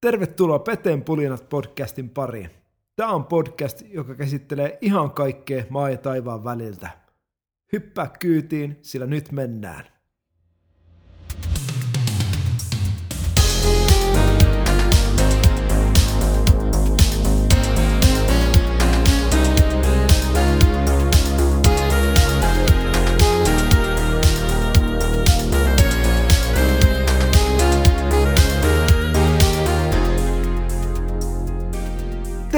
Tervetuloa Peteen pulinat podcastin pariin. Tämä on podcast, joka käsittelee ihan kaikkea maa ja taivaan väliltä. Hyppää kyytiin, sillä nyt mennään.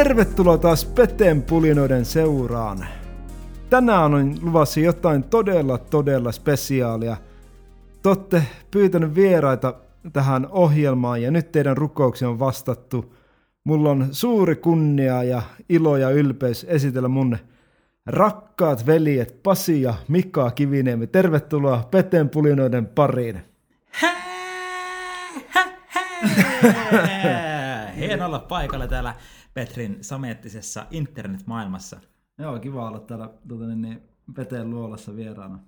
Tervetuloa taas Peteen pulinoiden seuraan. Tänään on luvassa jotain todella todella spesiaalia. Te olette pyytänyt vieraita tähän ohjelmaan ja nyt teidän rukouksiin on vastattu. Mulla on suuri kunnia ja ilo ja ylpeys esitellä mun rakkaat veljet Pasi ja Mika Kiviniemi. Tervetuloa Peteen pulinoiden pariin. Hienoa olla paikalla täällä Petrin sameettisessa internetmaailmassa. Joo, kiva olla täällä tuota, niin, niin, Peteen luolassa vieraana.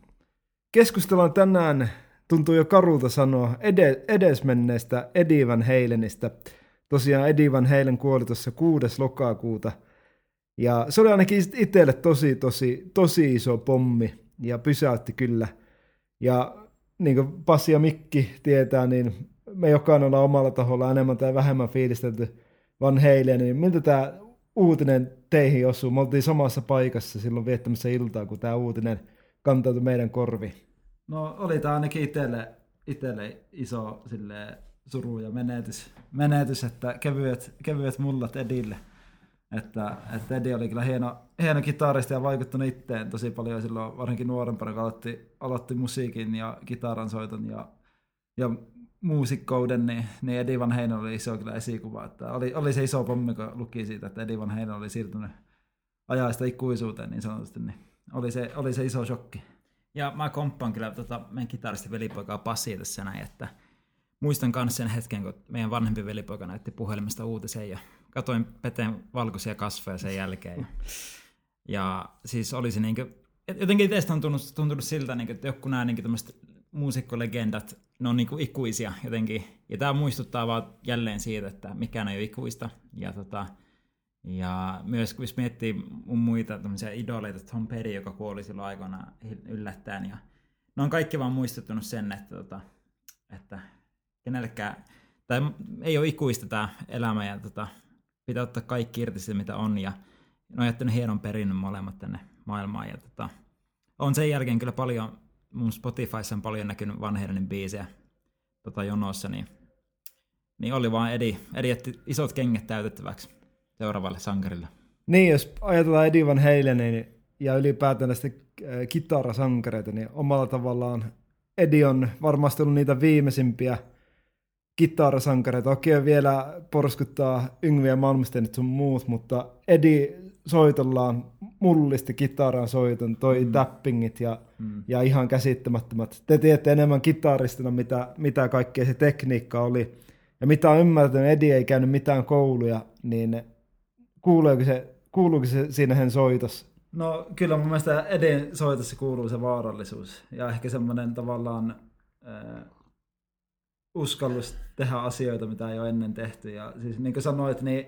Keskustellaan tänään, tuntuu jo karulta sanoa, ed- edesmenneestä Eddie Van Halenista. Tosiaan Eddie Van Halen kuoli tuossa 6. lokakuuta. Ja se oli ainakin itselle tosi, tosi, tosi iso pommi ja pysäytti kyllä. Ja niin kuin Passi ja Mikki tietää, niin me jokainen ollaan omalla taholla enemmän tai vähemmän fiilistelty Van Halen, niin miltä tämä uutinen teihin osuu? Me oltiin samassa paikassa silloin viettämässä iltaa, kun tämä uutinen kantautui meidän korvi. No oli tämä ainakin itselle, itselle iso sille suru ja menetys, menetys että kevyet, kevyet mullat Edille. Että, että Eddie oli kyllä hieno, hieno kitaristi ja vaikuttanut itteen tosi paljon silloin, varsinkin nuorempana, kun aloitti, aloitti musiikin ja kitaran soiton ja, ja muusikkouden, niin, niin Eddie Van Halen oli iso kyllä esikuva. Että oli, oli se iso pommi, kun luki siitä, että Eddie Van Halen oli siirtynyt ajaista ikuisuuteen niin sanotusti, niin oli se, oli se iso shokki. Ja mä komppaan kyllä tota, meidän kitaristi velipoikaa Pasi tässä näin, että muistan myös sen hetken, kun meidän vanhempi velipoika näytti puhelimesta uutisen ja katoin Peteen valkoisia kasvoja sen jälkeen. Ja, ja siis oli se niin kuin, jotenkin itsestä on tuntunut, tuntunut siltä, niin kuin, että joku nämä niin tämmöiset muusikkolegendat, ne on niinku ikuisia jotenkin. Ja tämä muistuttaa vaan jälleen siitä, että mikään ei ole ikuista. Ja, tota, ja myös kun miettii mun muita idoleita, Tom Petty, joka kuoli silloin aikoina yllättäen. Ja ne on kaikki vaan muistuttanut sen, että, tota, että kenellekään, tai ei ole ikuista tämä elämä ja tota, pitää ottaa kaikki irti siitä, mitä on. Ja ne on jättänyt hienon perinnön molemmat tänne maailmaan. Ja tota, on sen jälkeen kyllä paljon mun Spotifyssa on paljon näkynyt vanheiden biisejä tota jonossa, niin, niin oli vaan Edi, Edi jätti isot kengät täytettäväksi seuraavalle sankarille. Niin, jos ajatellaan Eddie Van Halenin ja ylipäätään näistä äh, kitarasankareita, niin omalla tavallaan Eddie on varmasti ollut niitä viimeisimpiä kitarasankareita. Okei, vielä porskuttaa Yngvi ja Malmstenit sun muut, mutta Eddie soitollaan mullisti kitaran soiton, toi mm. tappingit ja, mm. ja ihan käsittämättömät. Te tiedätte enemmän kitaristina, mitä, mitä kaikkea se tekniikka oli. Ja mitä on ymmärtänyt, Eddie ei käynyt mitään kouluja, niin kuuluuko se, kuuluuko se siinä hän soitossa? No kyllä mun mielestä Edin soitossa kuuluu se vaarallisuus ja ehkä semmoinen tavallaan äh, uskallus tehdä asioita, mitä ei ole ennen tehty. Ja siis niin kuin sanoit, niin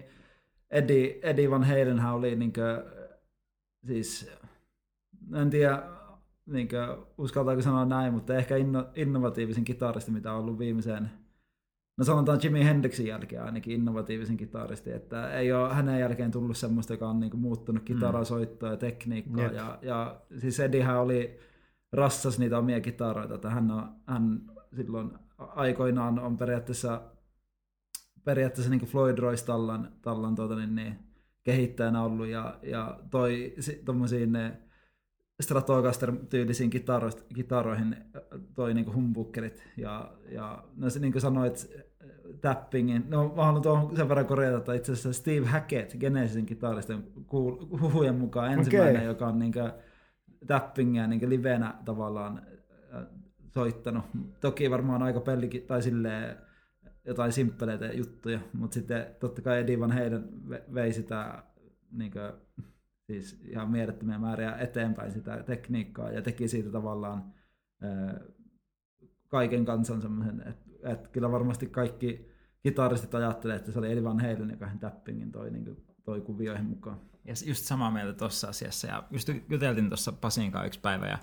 Eddie, Eddie Van Halenhän oli niin kuin, siis, en tiedä, niin kuin, uskaltaako sanoa näin, mutta ehkä inno, innovatiivisen kitaristi, mitä on ollut viimeiseen, no sanotaan Jimi Hendrixin jälkeen ainakin innovatiivisen kitaristi, että ei ole hänen jälkeen tullut semmoista, joka on niin kuin, muuttunut mm. kitarasoittoa ja tekniikkaa, yep. ja, ja siis Eddiehän oli rassas niitä omia kitaroita, että hän, on, hän silloin aikoinaan on periaatteessa periaatteessa niin Floyd Royce Tallan, tallan tuota, niin, niin, kehittäjänä ollut ja, ja toi tuommoisiin Stratocaster-tyylisiin kitaroihin toi niin humbuckerit ja, ja no se niin kuin sanoit, tappingin. No mä haluan tuohon sen verran korjata, että itse asiassa Steve Hackett, Genesisin kitaristen huhujen mukaan ensimmäinen, okay. joka on niin kuin, tappingia niin livenä tavallaan soittanut. Toki varmaan aika pellikin, tai silleen jotain simppeleitä juttuja, mutta sitten totta kai Eddie Van Halen vei sitä niin kuin, siis ihan mielettömiä määriä eteenpäin sitä tekniikkaa ja teki siitä tavallaan kaiken kansan semmoisen, että, että kyllä varmasti kaikki kitaristit ajattelee, että se oli Eddie Van Halen, joka hän tappingin toi, niin kuin, toi kuvioihin mukaan. Ja just samaa mieltä tuossa asiassa. Ja just juteltiin tuossa Pasin kanssa yksi päivä ja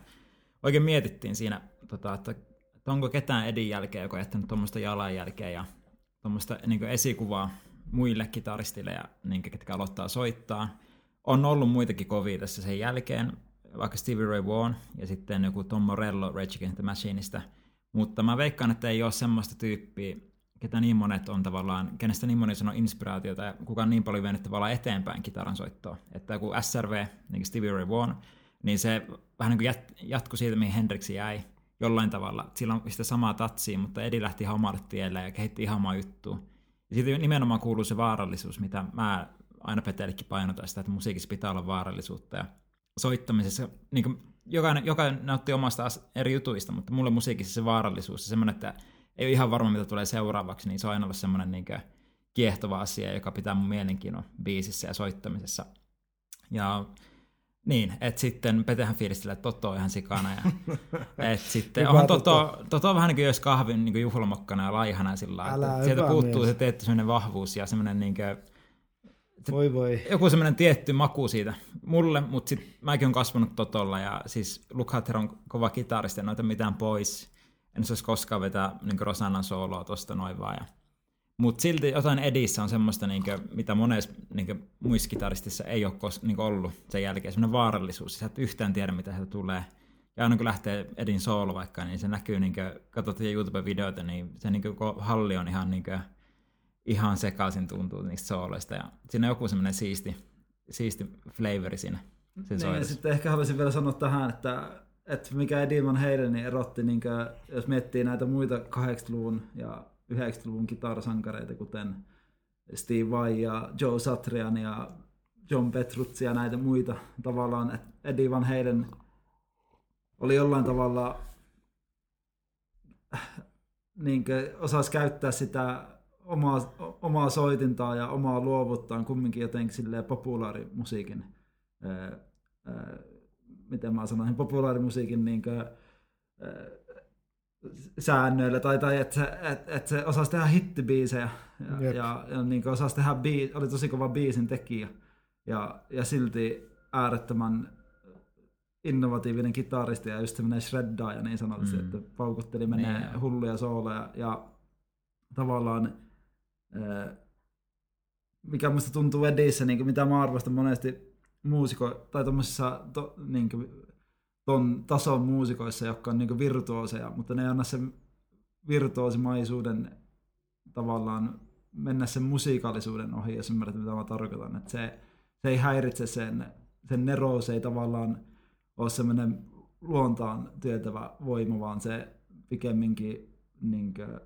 oikein mietittiin siinä, tota, että, että onko ketään Edin jälkeen, joka on jättänyt tuommoista jalanjälkeä ja tuommoista niin esikuvaa muille kitaristille, ja, niin, ketkä aloittaa soittaa. On ollut muitakin kovia tässä sen jälkeen, vaikka Stevie Ray Vaughan ja sitten joku Tom Morello Rage Against the Machineista. Mutta mä veikkaan, että ei ole semmoista tyyppiä, ketä niin monet on tavallaan, kenestä niin moni sanoo inspiraatiota ja kuka on niin paljon vienyt tavallaan eteenpäin kitaran soittoa. Että kun SRV, niin Stevie Ray Vaughan, niin se vähän niin kuin jat, jatkui siitä, mihin Hendrix jäi jollain tavalla. Sillä on sitä samaa tatsia, mutta Edi lähti ihan omalle tielle ja kehitti ihan omaa juttua. Ja siitä nimenomaan kuuluu se vaarallisuus, mitä mä aina Petellekin painotan sitä, että musiikissa pitää olla vaarallisuutta. Ja soittamisessa, niin kuin jokainen, jokainen nautti omasta eri jutuista, mutta mulle musiikissa se vaarallisuus ja semmoinen, että ei ole ihan varma, mitä tulee seuraavaksi, niin se on aina ollut semmoinen niin kiehtova asia, joka pitää mun mielenkiinnon biisissä ja soittamisessa. Ja niin, että sitten Petehän fiilistelee Toto ihan sikana. Ja, et sitten on Toto, Toto on vähän niin kuin jos kahvin niin kuin juhlamokkana ja laihana sillä Älä, Sieltä puuttuu mies. se tietty sellainen vahvuus ja semmoinen niin kuin, voi voi. Joku semmoinen tietty maku siitä mulle, mutta sitten mäkin olen kasvanut Totolla ja siis Lukather on kova kitaristi ja noita mitään pois. En olisi koskaan vetää niin Rosannan sooloa tosta noin vaan. Ja mutta silti jotain edissä on semmoista, niin kuin, mitä monessa niin muissa kitaristissa ei ole kos, niin ollut sen jälkeen, semmoinen vaarallisuus. Sä et yhtään tiedä, mitä sieltä tulee. Ja aina kun lähtee Edin soolo vaikka, niin se näkyy, niin kuin, katsotaan YouTube-videoita, niin se niin kuin, halli on ihan, niin kuin, ihan sekaisin tuntuu niistä sooloista. Ja siinä on joku semmoinen siisti, siisti flavori siinä. Sen niin, ja sitten ehkä haluaisin vielä sanoa tähän, että, että mikä Van Halen niin erotti, niin kuin, jos miettii näitä muita 80-luvun ja 90-luvun kitarasankareita, kuten Steve Vai ja Joe Satrian ja John Petrucci ja näitä muita. Tavallaan Eddie Van Halen oli jollain tavalla niin osasi käyttää sitä omaa, omaa soitintaa ja omaa luovuttaan kumminkin jotenkin silleen populaarimusiikin, ää, ää, miten mä sanoisin, populaarimusiikin niin kuin, ää, säännöillä, tai, tai että se, et, et se osasi tehdä hittibiisejä, ja, ja, ja niin osasi tehdä biis, oli tosi kova biisin tekijä, ja, ja silti äärettömän innovatiivinen kitaristi ja just semmoinen shreddaaja niin sanotusti, mm. että paukutteli menee niin, hulluja sooleja, ja tavallaan mikä musta tuntuu Edissä, niin mitä mä arvostan monesti muusiko, tai tuommoisissa to, niin ton tason muusikoissa, jotka on niin virtuoseja, mutta ne ei anna sen virtuosimaisuuden tavallaan mennä sen musiikallisuuden ohi, jos ymmärrät mitä mä tarkoitan. Että se, se ei häiritse sen, sen nerous ei tavallaan ole semmoinen luontaan työtävä voima, vaan se pikemminkin niin kuin,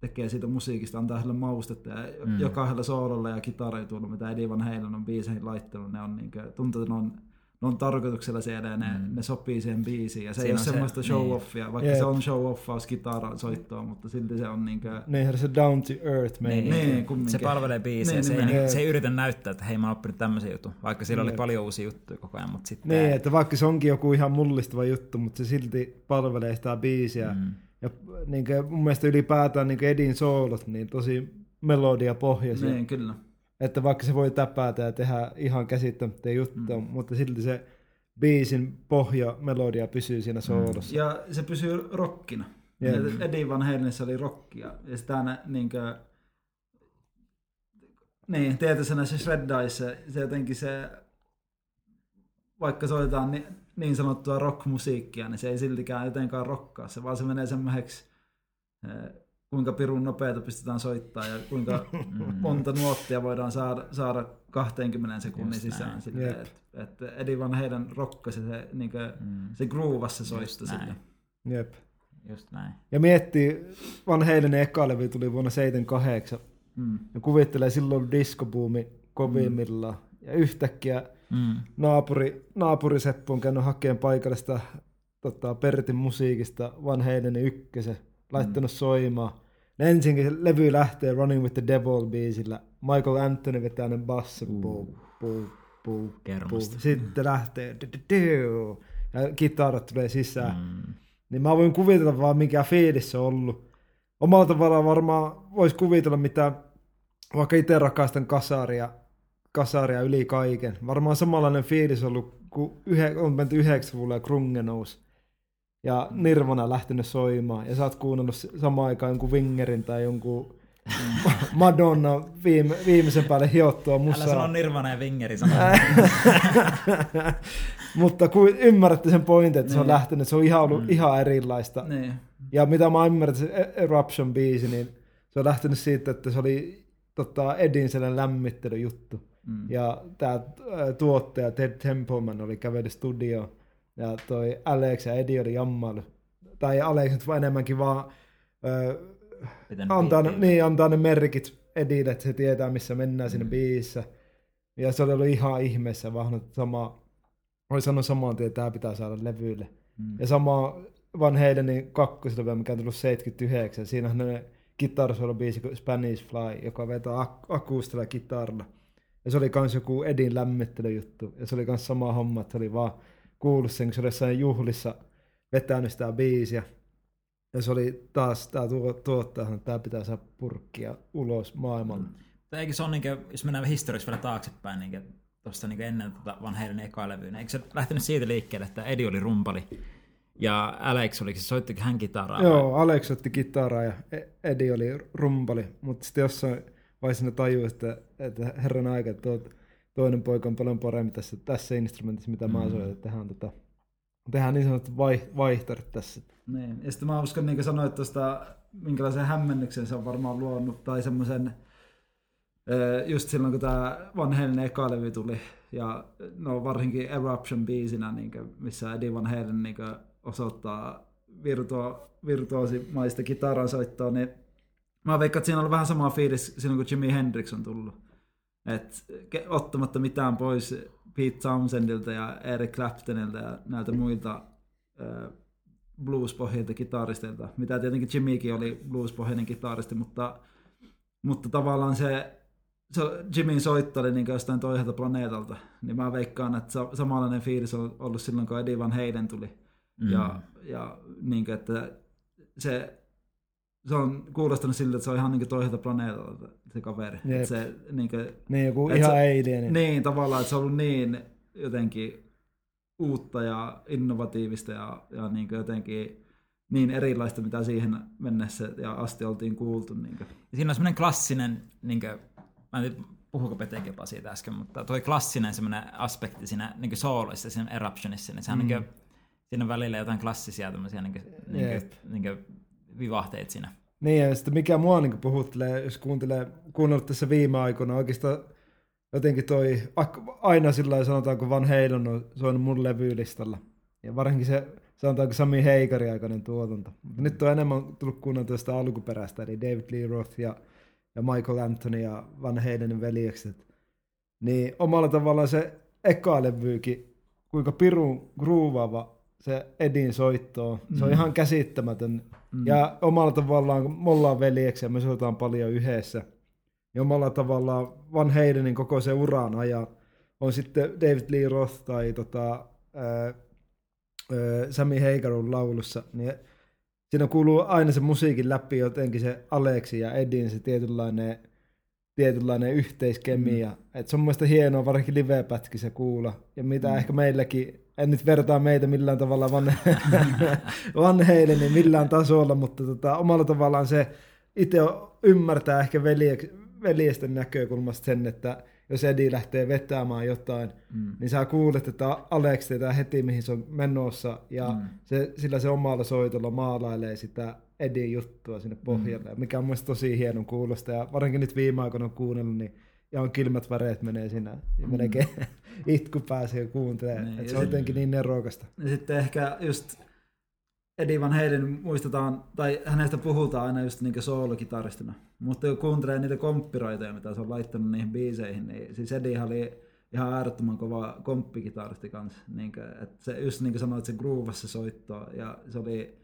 tekee siitä musiikista, antaa hänelle maustetta ja mm. jokaisella soololla ja kitarituilla, mitä Eddie Van Halen on biiseihin laittanut, ne on niin kuin, tuntuu, että ne on ne on tarkoituksella siellä ja ne, mm. ne sopii siihen biisiin. Ja se Siinä ei ole semmoista se, show-offia, niin. vaikka yep. se on show-offaus kitaran soittoa, mutta silti se on niinkö... Niin, se down to earth meni. Niin, niin, se palvelee biisiä, niin, se, niin, ei, niin, se ei yritä näyttää, että hei mä oon oppinut tämmöisen jutun, vaikka sillä yep. oli paljon uusia juttuja koko ajan, mutta sitten... Niin, että vaikka se onkin joku ihan mullistava juttu, mutta se silti palvelee sitä biisiä. Mm. Ja niin kuin, mun mielestä ylipäätään niin Edin soolot, niin tosi melodia pohjaisia. Niin, kyllä. Että vaikka se voi täpätä ja tehdä ihan käsittämättä juttuja, mm. mutta silti se biisin pohja, melodia pysyy siinä soolossa. Mm. Ja se pysyy rockina. Yeah. Eddie Van Halenissa oli rockia. Ja sitä niinkö, niin, tietysti näissä shreddaissa se jotenkin se, vaikka soitetaan niin, niin sanottua rockmusiikkia, niin se ei siltikään jotenkaan rokkaa se, vaan se menee semmoiseksi eh, kuinka pirun nopeita pystytään soittaa ja kuinka mm. monta nuottia voidaan saada, saada 20 sekunnin Just sisään. Että et Eddie Van heidän rokkasi se, niin kuin, mm. se groovassa soitto sille. Jep. Just näin. Ja miettii, Van Halen eka levy tuli vuonna 78. Mm. Ja kuvittelee silloin diskobuumi kovimmillaan. Mm. Ja yhtäkkiä mm. naapuri, naapuri Seppo on käynyt hakemaan paikallista tota, Pertin musiikista Van Halenin ykkösen laittanut mm. soimaan. ensinkin levy lähtee Running with the Devil biisillä. Michael Anthony vetää ne basso. Uh. Puu, puu, puu, puu. Sitten lähtee ja kitarat tulee sisään. Mm. Niin mä voin kuvitella vaan mikä fiilis se on ollut. omalla tavallaan varmaan voisi kuvitella, mitä vaikka itse rakastan kasaria, kasaria yli kaiken. Varmaan samanlainen fiilis ollut, kun yhe, on menty 90 ja Krunge nousi. Ja Nirvana lähtenyt soimaan. Ja sä oot kuunnellut samaan aikaan jonkun Wingerin tai jonkun Madonna viime, viimeisen päälle hiottua musaa. Älä sano Nirvana ja Wingeri Mutta kun ymmärrätte sen pointin, että niin. se on niin. lähtenyt, se on ihan ollut mm. ihan erilaista. Niin. Ja mitä mä ymmärrän, se Eruption-biisi, niin se on lähtenyt siitä, että se oli tota, Edin sellainen lämmittelyjuttu. Mm. Ja tämä tuottaja Ted Templeman oli kävellyt studioon. Ja toi Alex ja Eddie oli jammailu. Tai Alex nyt enemmänkin vaan ö, antaa, ne, niin, antaa ne merkit Edille, että se tietää missä mennään mm. siinä biisissä. Ja se oli ollut ihan ihmeessä vaan sama, oli sanonut samaan tien, että tämä pitää saada levyille. Mm. Ja sama Van Halenin kakkosilevy, mikä on tullut 79, siinä on ne biisi kuin Spanish Fly, joka vetää ak- akustilla kitaralla. Ja se oli kans joku Edin lämmittelyjuttu. Ja se oli kans sama homma, että se oli vaan kuullut sen, kun se oli jossain juhlissa vetänyt sitä biisiä. Ja se oli taas tämä tuottaja, että tämä pitää saada purkkia ulos maailmalle. Mm. Eikö se on, niin kuin, jos mennään historiassa vielä taaksepäin, niin tuosta niin ennen tota Van Halen eka levyyn, eikö se lähtenyt siitä liikkeelle, että Eddie oli rumpali ja Alex oli, se soitti hän kitaraa? Joo, vai? Alex soitti kitaraa ja e- Eddie oli rumpali, mutta sitten jossain vaiheessa ne tajuu, että, että herran aika, että toinen poika on paljon paremmin tässä, tässä instrumentissa, mitä mm. mä soitan, että tehdään, tota, tehdään niin sanottu vai, vaihtoehto tässä. Niin. Ja sitten mä uskon, niin kuin sanoit tuosta, minkälaisen hämmennyksen se on varmaan luonut, tai semmoisen, just silloin kun tämä Van Halen eka levy tuli, ja no varsinkin Eruption biisinä, niin kuin, missä Eddie Van Halen niin kuin, osoittaa virtuo, virtuosimaista kitaransoittoa, niin mä veikkaan, että siinä on vähän sama fiilis silloin, kun Jimi Hendrix on tullut. Et, ottamatta mitään pois Pete Townsendilta ja Eric Claptonilta ja näiltä muilta äh, blues-pohjilta kitaristeilta, mitä tietenkin Jimmykin oli blues-pohjainen kitaristi, mutta, mutta tavallaan se, se Jimmyn soitto oli niin jostain toiselta planeetalta, niin mä veikkaan, että samanlainen fiilis on ollut silloin, kun Eddie Van Halen tuli. Mm. Ja, ja niin kuin, että se, se on kuulostanut siltä, että se on ihan niin toiselta planeetalta se kaveri. Jep. Se, niin, kuin, niin joku ihan se, alien. Niin, tavallaan, että se on ollut niin jotenkin uutta ja innovatiivista ja, ja niin jotenkin niin erilaista, mitä siihen mennessä ja asti oltiin kuultu. Niin kuin. Ja siinä on semmoinen klassinen, niin kuin, mä en tiedä, puhuko Petekin jopa siitä äsken, mutta toi klassinen semmoinen aspekti siinä niin sooloissa, siinä Eruptionissa, niin sehän mm. niin kuin, siinä on välillä jotain klassisia tämmöisiä niin kuin, niin kuin, niin kuin vivahteita siinä. Niin, ja sitten mikä mua niin puhuttelee, jos kuuntelee, kuunnellut tässä viime aikoina, oikeastaan jotenkin toi, aina sillä sanotaanko Van Halen on soinut mun levylistalla. Ja varsinkin se, sanotaanko Sami Heikari aikainen tuotanto. Mutta nyt on enemmän tullut kuunneltua sitä alkuperäistä, eli David Lee Roth ja, ja Michael Anthony ja Van Halenin veljekset. Niin omalla tavallaan se eka levyykin, kuinka pirun groovaava se Edin soitto on. Se on mm. ihan käsittämätön. Mm. Ja omalla tavallaan, kun me ollaan veljeksi ja me soitaan paljon yhdessä, ja omalla tavallaan Van Halenin koko se uran ajan on sitten David Lee Roth tai tota, ää, ää, Sammy Hagarun laulussa, niin siinä kuuluu aina se musiikin läpi jotenkin se Aleksi ja Edin se tietynlainen, tietynlainen yhteiskemia. Mm. Et se on mielestäni hienoa, varsinkin live-pätkissä kuulla. Ja mitä mm. ehkä meilläkin, en nyt vertaa meitä millään tavalla Van, Van Halenin millään tasolla, mutta tota, omalla tavallaan se itse ymmärtää ehkä veljeksi, veljesten näkökulmasta sen, että jos Edi lähtee vetämään jotain, mm. niin sä kuulet, että Alex tietää heti, mihin se on menossa, ja mm. se, sillä se omalla soitolla maalailee sitä Edin juttua sinne pohjalle, mm. mikä on mielestäni tosi hienon kuulosta, ja varsinkin nyt viime aikoina on kuunnellut, niin ihan kylmät väreet menee siinä, ja mm. melkein itku pääsee kuuntelemaan, niin, se on jotenkin niin nerokasta. Ja sitten ehkä just Eddie Van Halen muistetaan, tai hänestä puhutaan aina just niin soolokitaristina. Mutta kun kuuntelee niitä komppiroita, mitä se on laittanut niihin biiseihin, niin siis Eddie oli ihan äärettömän kova komppikitaristi kanssa. Niin kuin, että se just niin kuin sanoit, se groovassa soitto, ja se oli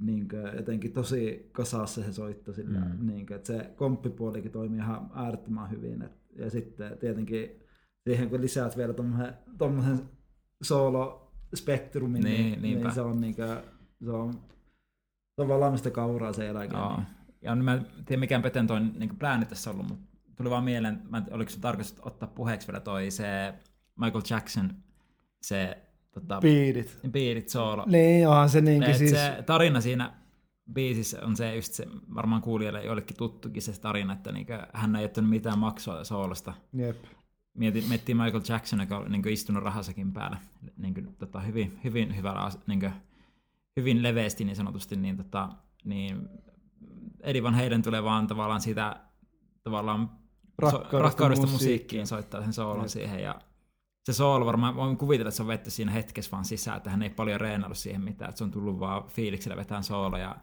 niin kuin, jotenkin tosi kasassa se soitto sillä, mm. niin kuin, että se komppipuolikin toimii ihan äärettömän hyvin. Et, ja sitten tietenkin siihen kun lisäät vielä tuommoisen soolo-spektrumin, niin, niin, niin se on niin kuin, se on, se on valmista kauraa se eläke. Joo. ja mä en tiedä mikään Peten toi niin plääni tässä ollut, mutta tuli vaan mieleen, mä en, oliko se tarkoitus ottaa puheeksi vielä toi se Michael Jackson, se tota, Beatit. Beatit soolo. Niin, onhan se niinkin Et siis... Se tarina siinä biisissä on se just se, varmaan kuulijalle jollekin tuttukin se tarina, että niinku, hän ei jättänyt mitään maksua soolosta. Jep. Mietin, miettii Michael Jackson, joka on niin istunut rahasakin päällä niin kuin, tota, hyvin, hyvin, hyvällä, niin kuin, hyvin leveästi niin sanotusti, niin, tota, niin Eddie Van Halen tulee vaan tavallaan siitä tavallaan Rakkaudesta, so, rakkaudesta musiikkiin. musiikkiin soittaa sen soolon Jep. siihen ja se soolo varmaan, voin kuvitella, että se on vetty siinä hetkessä vaan sisään, että hän ei paljon reenannut siihen mitään, että se on tullut vaan fiiliksellä vetään soolo ja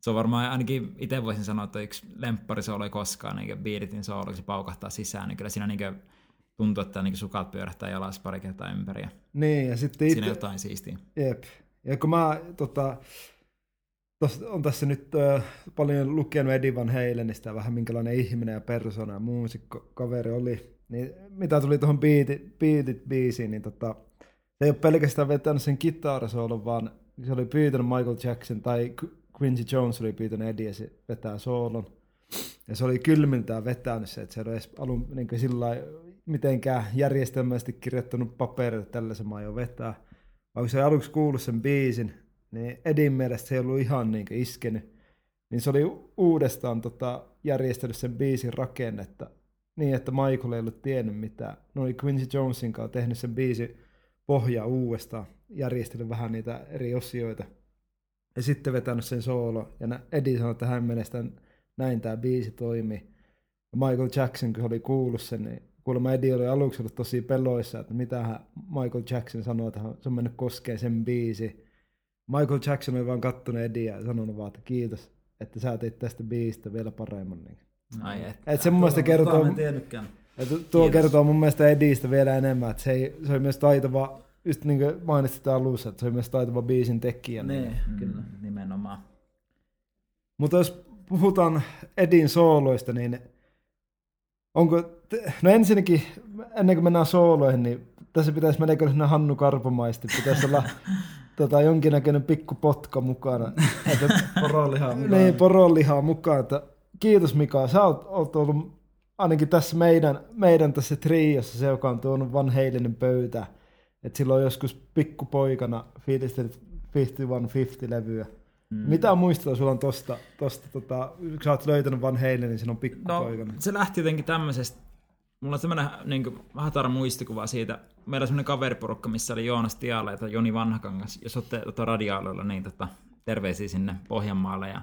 se on varmaan, ainakin itse voisin sanoa, että yksi lempparisoolo ei koskaan, niin Beatin soolo, se paukahtaa sisään, niin kyllä siinä niin tuntuu, että niin sukat pyörähtää jalas pari kertaa ympäri Niin, ja sitten siinä itse... jotain siistiä. Jep. Ja kun mä tota, tos, on tässä nyt äh, paljon lukenut Eddie Van Halenista vähän minkälainen ihminen ja persona ja muusikko kaveri oli, niin mitä tuli tuohon Beatit, Beatit biisiin, niin tota, se ei ole pelkästään vetänyt sen kitarasoolon, vaan se oli pyytänyt Michael Jackson tai Quincy Jones oli pyytänyt Eddie se vetää soolon. Ja se oli kylmiltään vetänyt se, että se ei ole edes alun niin sillä lailla mitenkään järjestelmällisesti kirjoittanut paperille, tällä se mä aion vetää. Kun se aluksi kuullut sen biisin, niin Edin mielestä se ei ollut ihan niin iskenyt. Niin se oli uudestaan tota, järjestänyt sen biisin rakennetta niin, että Michael ei ollut tiennyt mitään. No oli Quincy Jonesin kanssa tehnyt sen biisin pohjaa uudestaan, järjestänyt vähän niitä eri osioita. Ja sitten vetänyt sen soolo. Ja Eddie sanoi, että hän mielestä näin tämä biisi toimi. Ja Michael Jackson, kun oli kuullut sen, niin kuulemma Eddie oli aluksi ollut tosi peloissa, että mitä Michael Jackson sanoi, että hän- se on mennyt koskeen sen biisi. Michael Jackson oli vaan kattonut Eddieä ja sanonut vaan, että kiitos, että sä teit tästä biisistä vielä paremman. Niin. Ai et. Et se mun mielestä kertoo, mä en tiennytkään. et tuo Kiitos. kertoo mun mielestä Eddiestä vielä enemmän, että se, ei, se oli myös taitava, just niin kuin mainitsit alussa, että se oli myös taitava biisin tekijä. Niin, Mm, kyllä. Nimenomaan. Mutta jos puhutaan Edin sooloista, niin onko, te, no ensinnäkin, ennen kuin mennään sooloihin, niin tässä pitäisi melkein olla Hannu Karpomaisesti, pitäisi olla tota, jonkinnäköinen pikku potka mukana. Porolihaa mukaan. niin, poronlihaa mukaan. Että, kiitos Mika, sä oot, oot ollut ainakin tässä meidän, meidän tässä triossa se, joka on tuonut Van Halenin pöytä. Että silloin joskus pikkupoikana fiilistelit 5150-levyä. Mm. Mitä muistoa sulla on tosta, tosta tota, kun sä oot löytänyt Van Halenin, niin silloin No, pikkupoikana? se lähti jotenkin tämmöisestä, mulla on semmoinen niin hatara muistikuva siitä, meillä on semmoinen kaveriporukka, missä oli Joonas Tiala ja Joni Vanhakangas, jos olette tota radioalueella, niin tota, terveisiä sinne Pohjanmaalle. Ja,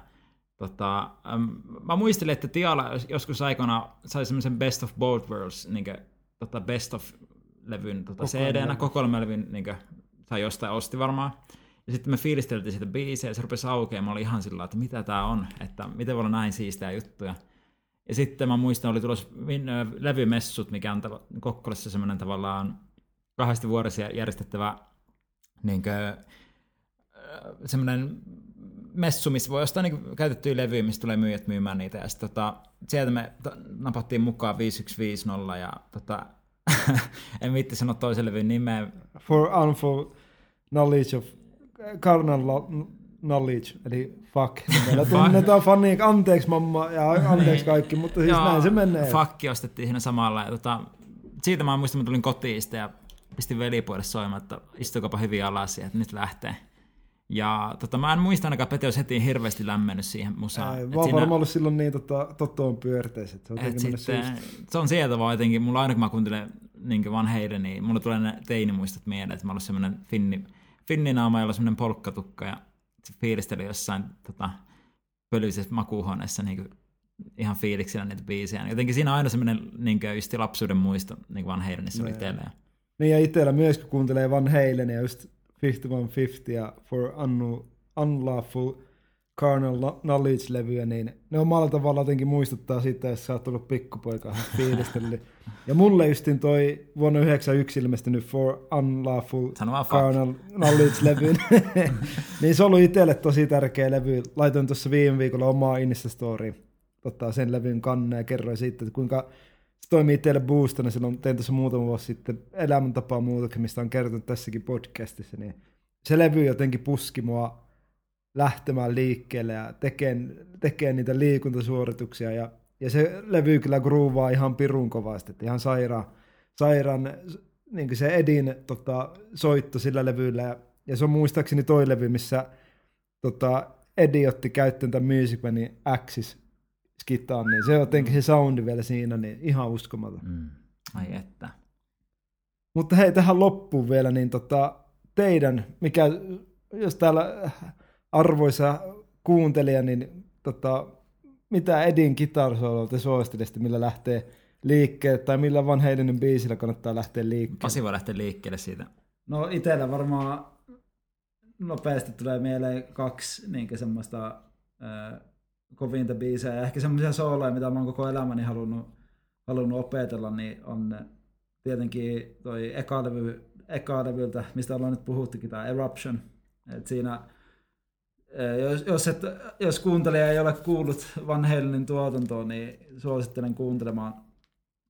tota, äm, mä muistelin, että Tiala jos- joskus aikana sai semmoisen Best of Both Worlds, niin kuin, tota Best of-levyn tota CD-nä, kokoelmalevyn niin kuin, tai jostain osti varmaan. Ja sitten me fiilisteltiin sitä biisiä ja se rupesi aukeamaan. Mä olin ihan sillä että mitä tää on, että miten voi olla näin siistejä juttuja. Ja sitten mä muistan, oli tulossa levymessut, mikä on Kokkolassa semmoinen tavallaan kahdesti vuodessa järjestettävä niin semmoinen messu, missä voi ostaa niin käytettyjä levyjä, mistä tulee myyjät myymään niitä. Ja sitten tota, sieltä me ta- napattiin mukaan 5150 ja tota, en viitti sanoa toisen levyn nimeä. For unfull knowledge of, carnal lo- knowledge, eli fuck. Meillä tunnetaan fani, anteeksi mamma ja anteeksi kaikki, mutta siis Joo, näin se menee. Fakki ostettiin siinä samalla. Ja tota, siitä mä muistan, että mä tulin kotiin ja pistin velipuolelle soimaan, että istukapa hyvin alas ja että nyt lähtee. Ja tota, mä en muista ainakaan, että Pete olisi heti hirveästi lämmennyt siihen musaan. Ei, oon siinä- varmaan ollut silloin niin tota, tottoon pyörteissä, että se on et sitten, se on sieltä vaan jotenkin, mulla aina kun mä kuuntelen niin Van Halen, niin mulla tulee ne teinimuistot mieleen, että mä ollut semmoinen finni, finninaama, jolla on semmoinen polkkatukka ja se fiilisteli jossain tota, pölyisessä makuuhuoneessa niin kuin, ihan fiiliksellä niitä biisejä. Jotenkin siinä on aina semmoinen niin kuin, just lapsuuden muisto, niin kuin Van Halenissa oli Joo. teillä. Niin ja itsellä myös, kun kuuntelee Van Halen ja just 5150 ja For Unlawful Carnal Knowledge-levyä, niin ne omalla tavalla jotenkin muistuttaa siitä, jos sä oot ollut pikkupoika fiilistellyt. ja mulle justin toi vuonna 91 ilmestynyt For Unlawful. Carnal Knowledge-levyn, niin se on ollut itselle tosi tärkeä levy. Laitoin tuossa viime viikolla omaa Insta-story tota, sen levyn kanne ja kerroin siitä, että kuinka se toimii itselle boostana. Silloin tein tuossa muutama vuosi sitten elämäntapaa muutoksen, mistä on kertonut tässäkin podcastissa. Niin se levy jotenkin puski mua lähtemään liikkeelle ja tekemään, tekemään niitä liikuntasuorituksia. Ja, ja se levy kyllä groovaa ihan pirun kovasti, että ihan sairaan, sairaan niin se Edin tota, soitto sillä levyllä. Ja, ja se on muistaakseni toi levy, missä tota, Edi otti käyttöön tämän Music Manin Axis skitaan, niin se jotenkin se soundi vielä siinä, niin ihan uskomaton. Mm. Ai että. Mutta hei, tähän loppuun vielä, niin tota, teidän, mikä, jos täällä arvoisa kuuntelija, niin tota, mitä Edin kitarsolo te suosittelisitte, millä lähtee liikkeelle, tai millä Van Halenin biisillä kannattaa lähteä liikkeelle? Pasi voi lähteä liikkeelle siitä. No itsellä varmaan nopeasti tulee mieleen kaksi niin semmoista äh, kovinta biisejä, ja ehkä semmoisia sooloja, mitä mä oon koko elämäni halunnut, halunnut opetella, niin on tietenkin toi eka, levy, eka levyltä, mistä ollaan nyt puhuttukin, tämä Eruption. Et siinä, jos, jos, et, jos kuuntelija ei ole kuullut Van Halenin tuotantoa, niin suosittelen kuuntelemaan.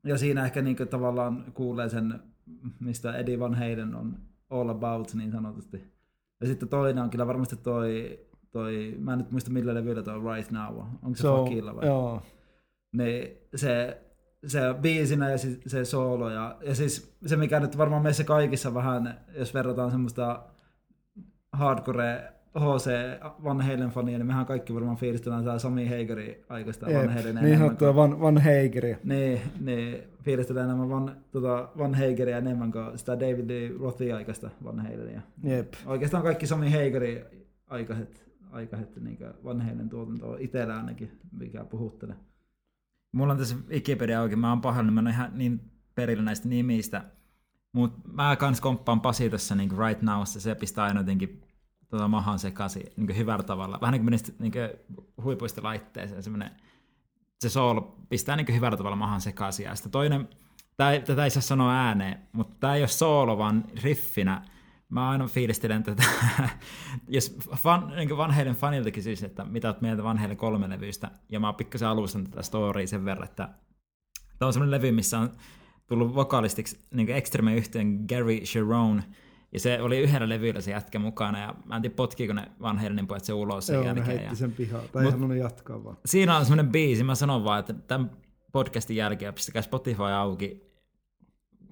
Ja siinä ehkä niin tavallaan kuulee sen, mistä Eddie Van Halen on all about niin sanotusti. Ja sitten toinen on kyllä varmasti toi, toi mä en nyt muista millä levyllä toi Right Now on. Onko se, se Fakilla vai? Joo. Niin se, se biisinä ja se, se soolo. Ja, ja siis se, mikä nyt varmaan meissä kaikissa vähän, jos verrataan semmoista hardcore HC Van Halen fania, niin mehän kaikki varmaan fiilistellään tämä Sami Heigeri aikaista Van Halen Niin sanottua Van, Van Heigeri. Niin, niin fiilistellään enemmän Van, tota, Van Heigeria enemmän kuin sitä David Lee Rothia aikaista Van Halenia. Jep. Oikeastaan kaikki Sami Heigeri aikaiset, aikaiset niin Van Halen tuotantoa itsellä ainakin, mikä puhuttelee. Mulla on tässä Wikipedia auki, mä oon pahallinen, mä oon ihan niin perillä näistä nimistä, mutta mä kans komppaan Pasi tässä niin right now, se pistää aina jotenkin tota mahan sekaisin niin hyvällä tavalla. Vähän niin kuin menisit niin huipuista laitteeseen, semmoinen, se soul pistää niin hyvällä tavalla mahan sekaisin. Ja sitten toinen, tää, tätä ei saa sanoa ääneen, mutta tämä ei ole soolo, vaan riffinä. Mä aina fiilistelen tätä, jos fan, niin vanheiden faniltakin siis, että mitä oot mieltä vanheille kolme levyistä, ja mä pikkasen alustan tätä storya sen verran, että tämä on semmoinen levy, missä on tullut vokalistiksi niin Extreme yhteen Gary Sharon, ja se oli yhdellä levyllä se jätkä mukana, ja mä en tiedä potkiiko ne niin pojat se ulos sen Joo, jälkeen. heitti ja... sen pihaan, tai Mut, halunnut jatkaa vaan. Siinä on semmoinen biisi, mä sanon vaan, että tämän podcastin jälkeen pistäkää Spotify auki,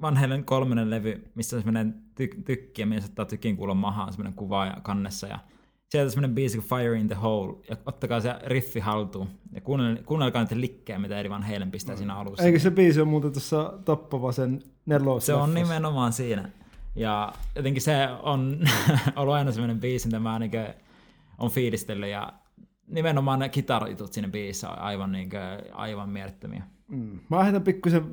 vanheille kolmannen levy, missä on semmoinen ty- tykki, ja mies ottaa tykin kuulon mahaan, semmoinen kuva ja kannessa, ja sieltä semmoinen biisi kuin Fire in the Hole, ja ottakaa se riffi haltuun, ja kuunnel, kuunnelkaa niitä likkejä, mitä eri Van Halen pistää no. siinä alussa. Eikö se biisi ole muuten tuossa tappava sen nelos Se on nimenomaan siinä. Ja jotenkin se on ollut aina semmoinen biisi, mitä mä niin on fiilistellyt ja nimenomaan ne kitaritut siinä biisissä on aivan, niin kuin, aivan mielettömiä. Mm. Mä heitän pikkusen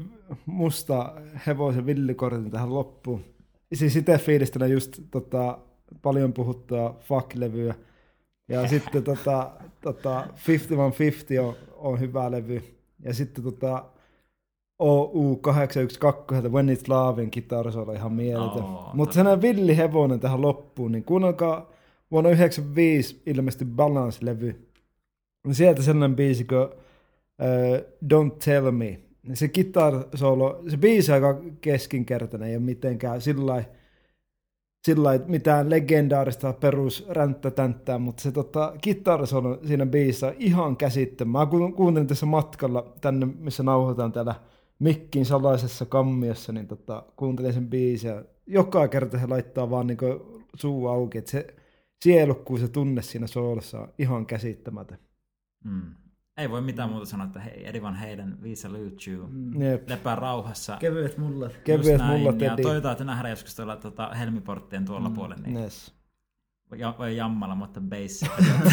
musta hevosen villikortin tähän loppuun. Siis itse fiilistelen just tota, paljon puhuttua fuck-levyä. Ja sitten tota, tota, 5150 on, on hyvä levy. Ja sitten tota, OU812 When It's Lovin kitarsolo ihan mieletön. Oh, Mutta sellainen villi hevonen tähän loppuun, niin kuunnelkaa vuonna 1995 ilmestyi Balance-levy. Sieltä sellainen biisi kuin uh, Don't Tell Me. Se kitarsolo, se biisi aika keskinkertainen, ei ole mitenkään sillä sillä mitään legendaarista perus ränttätänttää, mutta se tota, kitarsolo siinä biisissä on ihan käsittämä. Mä kuuntelin tässä matkalla tänne, missä nauhoitaan täällä mikkin salaisessa kammiossa, niin tota, kuuntelin sen biisiä. Joka kerta se laittaa vaan niin suu auki, että se sielukkuu se tunne siinä soolossa on ihan käsittämätön. Mm. Ei voi mitään muuta sanoa, että hei, Eddie Van We Salute You, mm. lepää rauhassa. Kevyet mullat. Kevyet mullat, Ja toivotaan, että nähdään joskus tuolla tota, Helmiporttien tuolla mm. puolella. Niin yes ja, voi jammalla, mutta bass.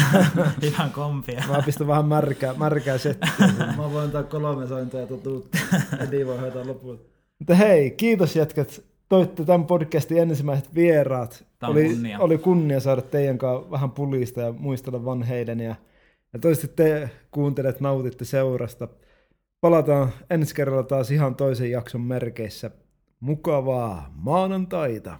Ihan kompia. Mä pistän vähän märkää, märkää settiä. Mä voin antaa kolme sointoja totuutta. Edi voi hoitaa loput. Mutta hei, kiitos jätkät. Toitte tämän podcastin ensimmäiset vieraat. Tämä oli, kunnia. oli kunnia saada teidän kanssa vähän pulista ja muistella Van Heidenia. Ja toivottavasti te kuuntelet, nautitte seurasta. Palataan ensi kerralla taas ihan toisen jakson merkeissä. Mukavaa maanantaita!